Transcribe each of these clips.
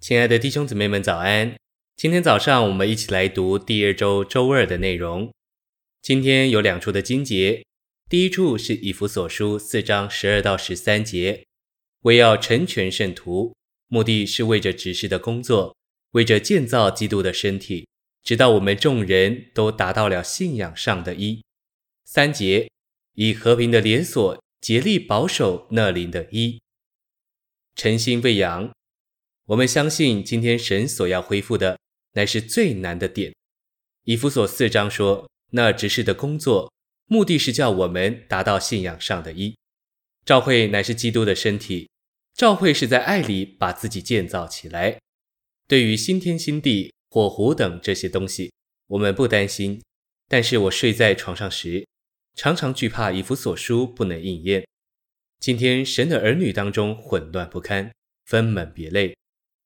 亲爱的弟兄姊妹们，早安！今天早上我们一起来读第二周周二的内容。今天有两处的经节，第一处是以弗所书四章十二到十三节，为要成全圣徒，目的是为着执事的工作，为着建造基督的身体，直到我们众人都达到了信仰上的一。三节，以和平的连锁竭力保守那灵的一，诚心喂养。我们相信，今天神所要恢复的，乃是最难的点。以弗所四章说，那执事的工作，目的是叫我们达到信仰上的一。教会乃是基督的身体，教会是在爱里把自己建造起来。对于新天新地、火湖等这些东西，我们不担心。但是我睡在床上时，常常惧怕以弗所书不能应验。今天神的儿女当中混乱不堪，分门别类。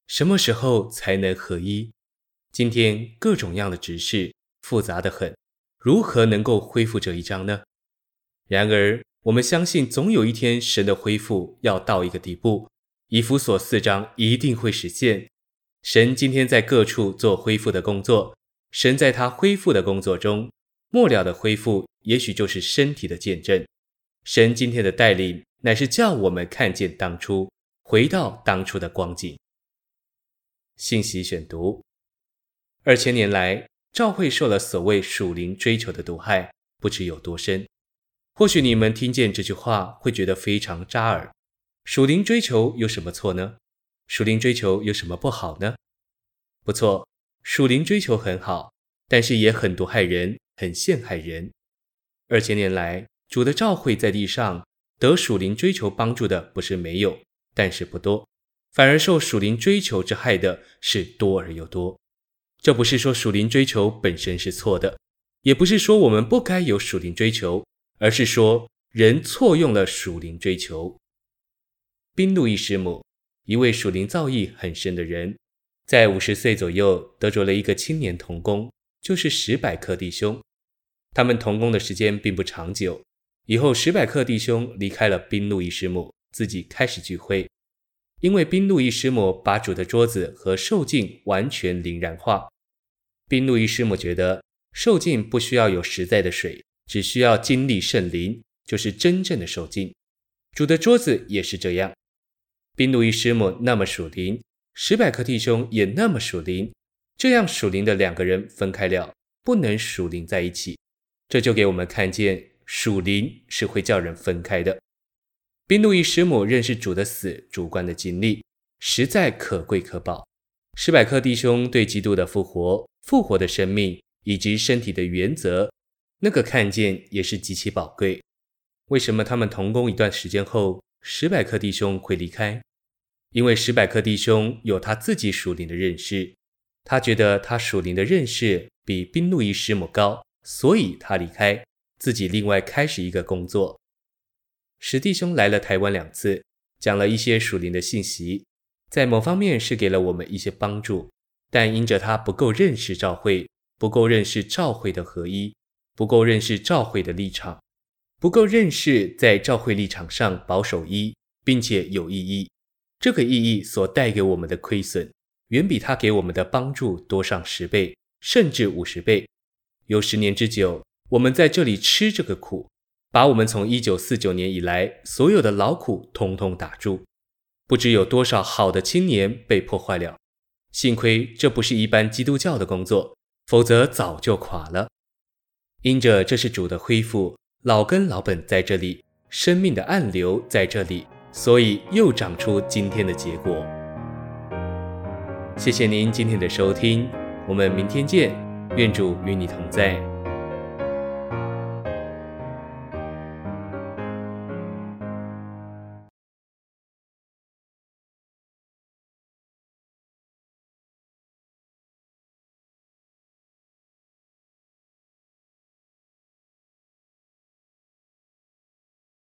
什么时候才能合一？今天各种样的执事复杂的很，如何能够恢复这一章呢？然而，我们相信总有一天神的恢复要到一个地步，以弗所四章一定会实现。神今天在各处做恢复的工作，神在他恢复的工作中，末了的恢复也许就是身体的见证。神今天的带领乃是叫我们看见当初，回到当初的光景。信息选读：二千年来，教会受了所谓属灵追求的毒害，不知有多深。或许你们听见这句话，会觉得非常扎耳。属灵追求有什么错呢？属灵追求有什么不好呢？不错，属灵追求很好，但是也很毒害人，很陷害人。二千年来，主的教会在地上得属灵追求帮助的不是没有，但是不多。反而受属灵追求之害的是多而又多。这不是说属灵追求本身是错的，也不是说我们不该有属灵追求，而是说人错用了属灵追求。宾路易师母，一位属灵造诣很深的人，在五十岁左右得着了一个青年同工，就是史百克弟兄。他们同工的时间并不长久，以后史百克弟兄离开了宾路易师母，自己开始聚会。因为宾路易师母把主的桌子和受浸完全零然化，宾路易师母觉得受浸不需要有实在的水，只需要经历圣灵，就是真正的受浸。主的桌子也是这样。宾路易师母那么属灵，十百克弟兄也那么属灵，这样属灵的两个人分开了，不能属灵在一起。这就给我们看见属灵是会叫人分开的。宾路易师母认识主的死，主观的经历实在可贵可宝。史百克弟兄对基督的复活、复活的生命以及身体的原则，那个看见也是极其宝贵。为什么他们同工一段时间后，史百克弟兄会离开？因为史百克弟兄有他自己属灵的认识，他觉得他属灵的认识比宾路易师母高，所以他离开，自己另外开始一个工作。史弟兄来了台湾两次，讲了一些属灵的信息，在某方面是给了我们一些帮助，但因着他不够认识教会，不够认识教会的合一，不够认识教会的立场，不够认识在教会立场上保守一，并且有意义。这个意义所带给我们的亏损，远比他给我们的帮助多上十倍，甚至五十倍。有十年之久，我们在这里吃这个苦。把我们从一九四九年以来所有的劳苦通通打住，不知有多少好的青年被破坏了。幸亏这不是一般基督教的工作，否则早就垮了。因着这是主的恢复，老根老本在这里，生命的暗流在这里，所以又长出今天的结果。谢谢您今天的收听，我们明天见，愿主与你同在。